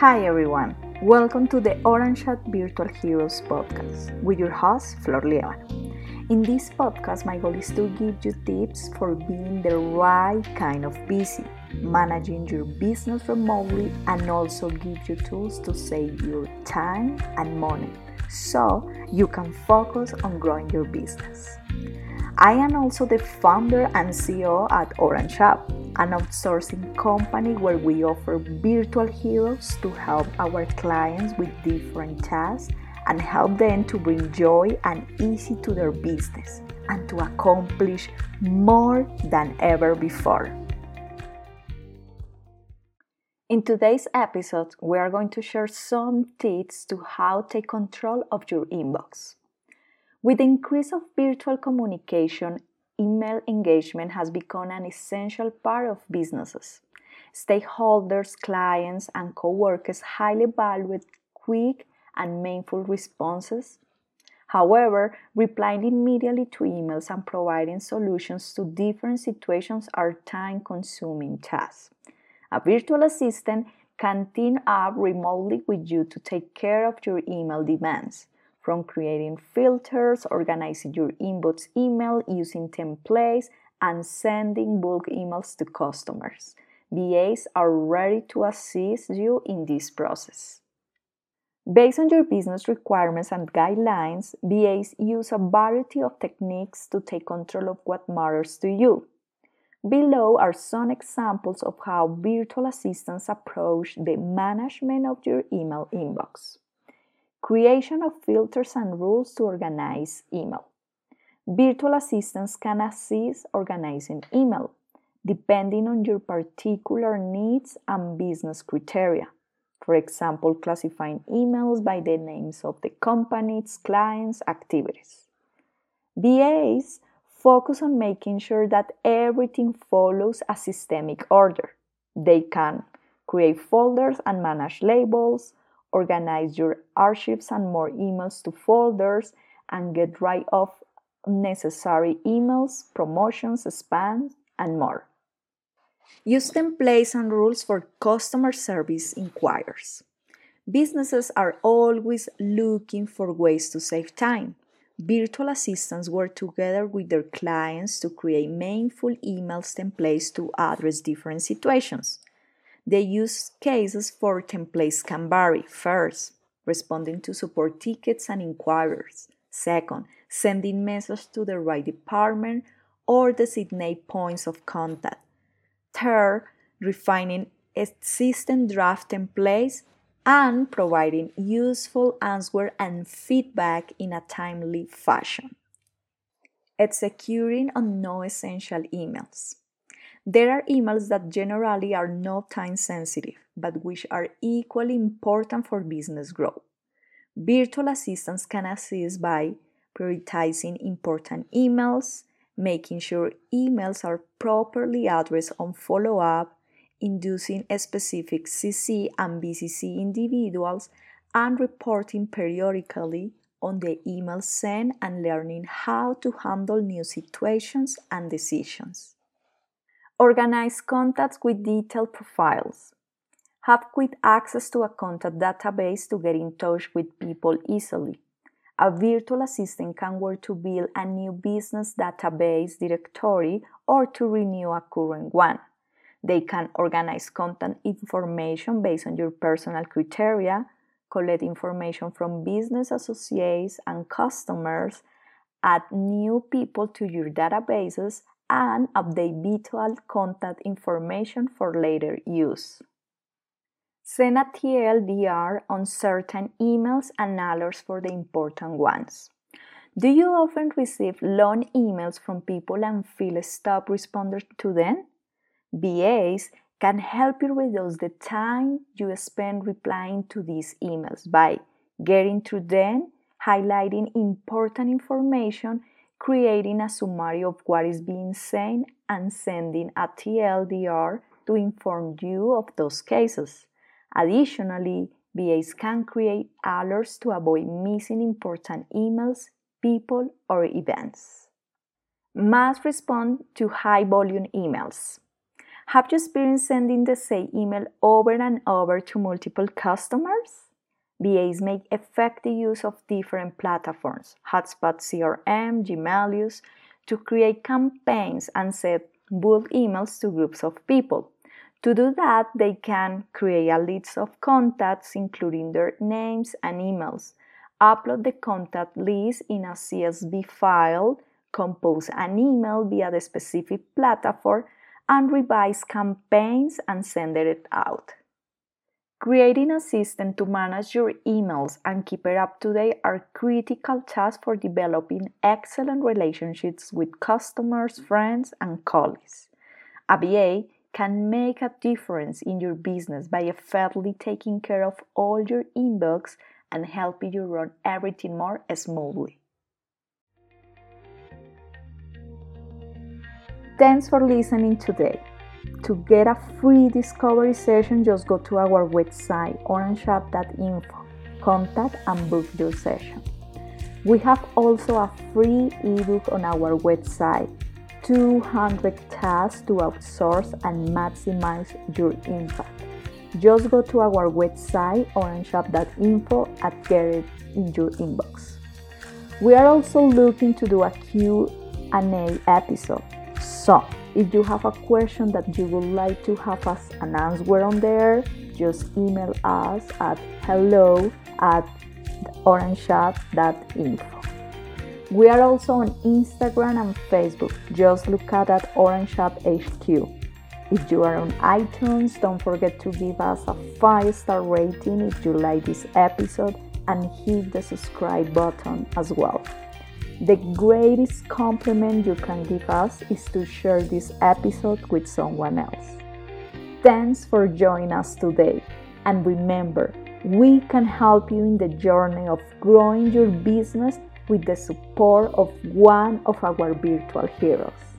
Hi everyone, welcome to the Orange Hat Virtual Heroes podcast with your host Flor Leon. In this podcast, my goal is to give you tips for being the right kind of busy, managing your business remotely, and also give you tools to save your time and money so you can focus on growing your business. I am also the founder and CEO at Orange App, an outsourcing company where we offer virtual heroes to help our clients with different tasks and help them to bring joy and ease to their business and to accomplish more than ever before. In today's episode, we are going to share some tips to how take control of your inbox. With the increase of virtual communication, email engagement has become an essential part of businesses. Stakeholders, clients, and coworkers highly value quick and meaningful responses. However, replying immediately to emails and providing solutions to different situations are time consuming tasks. A virtual assistant can team up remotely with you to take care of your email demands from creating filters, organizing your inbox email using templates, and sending bulk emails to customers. VAs are ready to assist you in this process. Based on your business requirements and guidelines, VAs use a variety of techniques to take control of what matters to you. Below are some examples of how virtual assistants approach the management of your email inbox. Creation of filters and rules to organize email. Virtual assistants can assist organizing email depending on your particular needs and business criteria. For example, classifying emails by the names of the company's clients' activities. VAs focus on making sure that everything follows a systemic order. They can create folders and manage labels, organize your archives and more emails to folders, and get rid of unnecessary emails, promotions, spam, and more. Use templates and rules for customer service inquiries. Businesses are always looking for ways to save time. Virtual assistants work together with their clients to create meaningful emails templates to address different situations. The use cases for templates can vary. First, responding to support tickets and inquiries. Second, sending messages to the right department or designate points of contact. Third, refining existing draft templates and providing useful answer and feedback in a timely fashion. Executing on no essential emails. There are emails that generally are not time sensitive, but which are equally important for business growth. Virtual assistants can assist by prioritizing important emails, making sure emails are properly addressed on follow up, inducing specific CC and BCC individuals, and reporting periodically on the email sent and learning how to handle new situations and decisions. Organize contacts with detailed profiles. Have quick access to a contact database to get in touch with people easily. A virtual assistant can work to build a new business database directory or to renew a current one. They can organize contact information based on your personal criteria, collect information from business associates and customers, add new people to your databases, and update vital contact information for later use. Send a TLDR on certain emails and alerts for the important ones. Do you often receive long emails from people and feel stuck responding to them? VAs can help you reduce the time you spend replying to these emails by getting through them, highlighting important information, creating a summary of what is being said, and sending a TLDR to inform you of those cases. Additionally, VAs can create alerts to avoid missing important emails, people, or events. Must respond to high volume emails. Have you experienced sending the same email over and over to multiple customers? VAs make effective use of different platforms, HubSpot CRM, Gmelius, to create campaigns and send bulk emails to groups of people. To do that, they can create a list of contacts, including their names and emails, upload the contact list in a CSV file, compose an email via the specific platform, and revise campaigns and send it out. Creating a system to manage your emails and keep it up to date are critical tasks for developing excellent relationships with customers, friends, and colleagues. A VA can make a difference in your business by effectively taking care of all your inbox and helping you run everything more smoothly. Thanks for listening today. To get a free discovery session, just go to our website orangeup.info, contact and book your session. We have also a free ebook on our website 200 tasks to outsource and maximize your impact. Just go to our website orangeup.info and get it in your inbox. We are also looking to do a Q&A episode so, if you have a question that you would like to have us an answer on there, just email us at hello at orangeup.info. We are also on Instagram and Facebook. Just look at that Orange. If you are on iTunes, don't forget to give us a 5 star rating if you like this episode and hit the subscribe button as well. The greatest compliment you can give us is to share this episode with someone else. Thanks for joining us today. And remember, we can help you in the journey of growing your business with the support of one of our virtual heroes.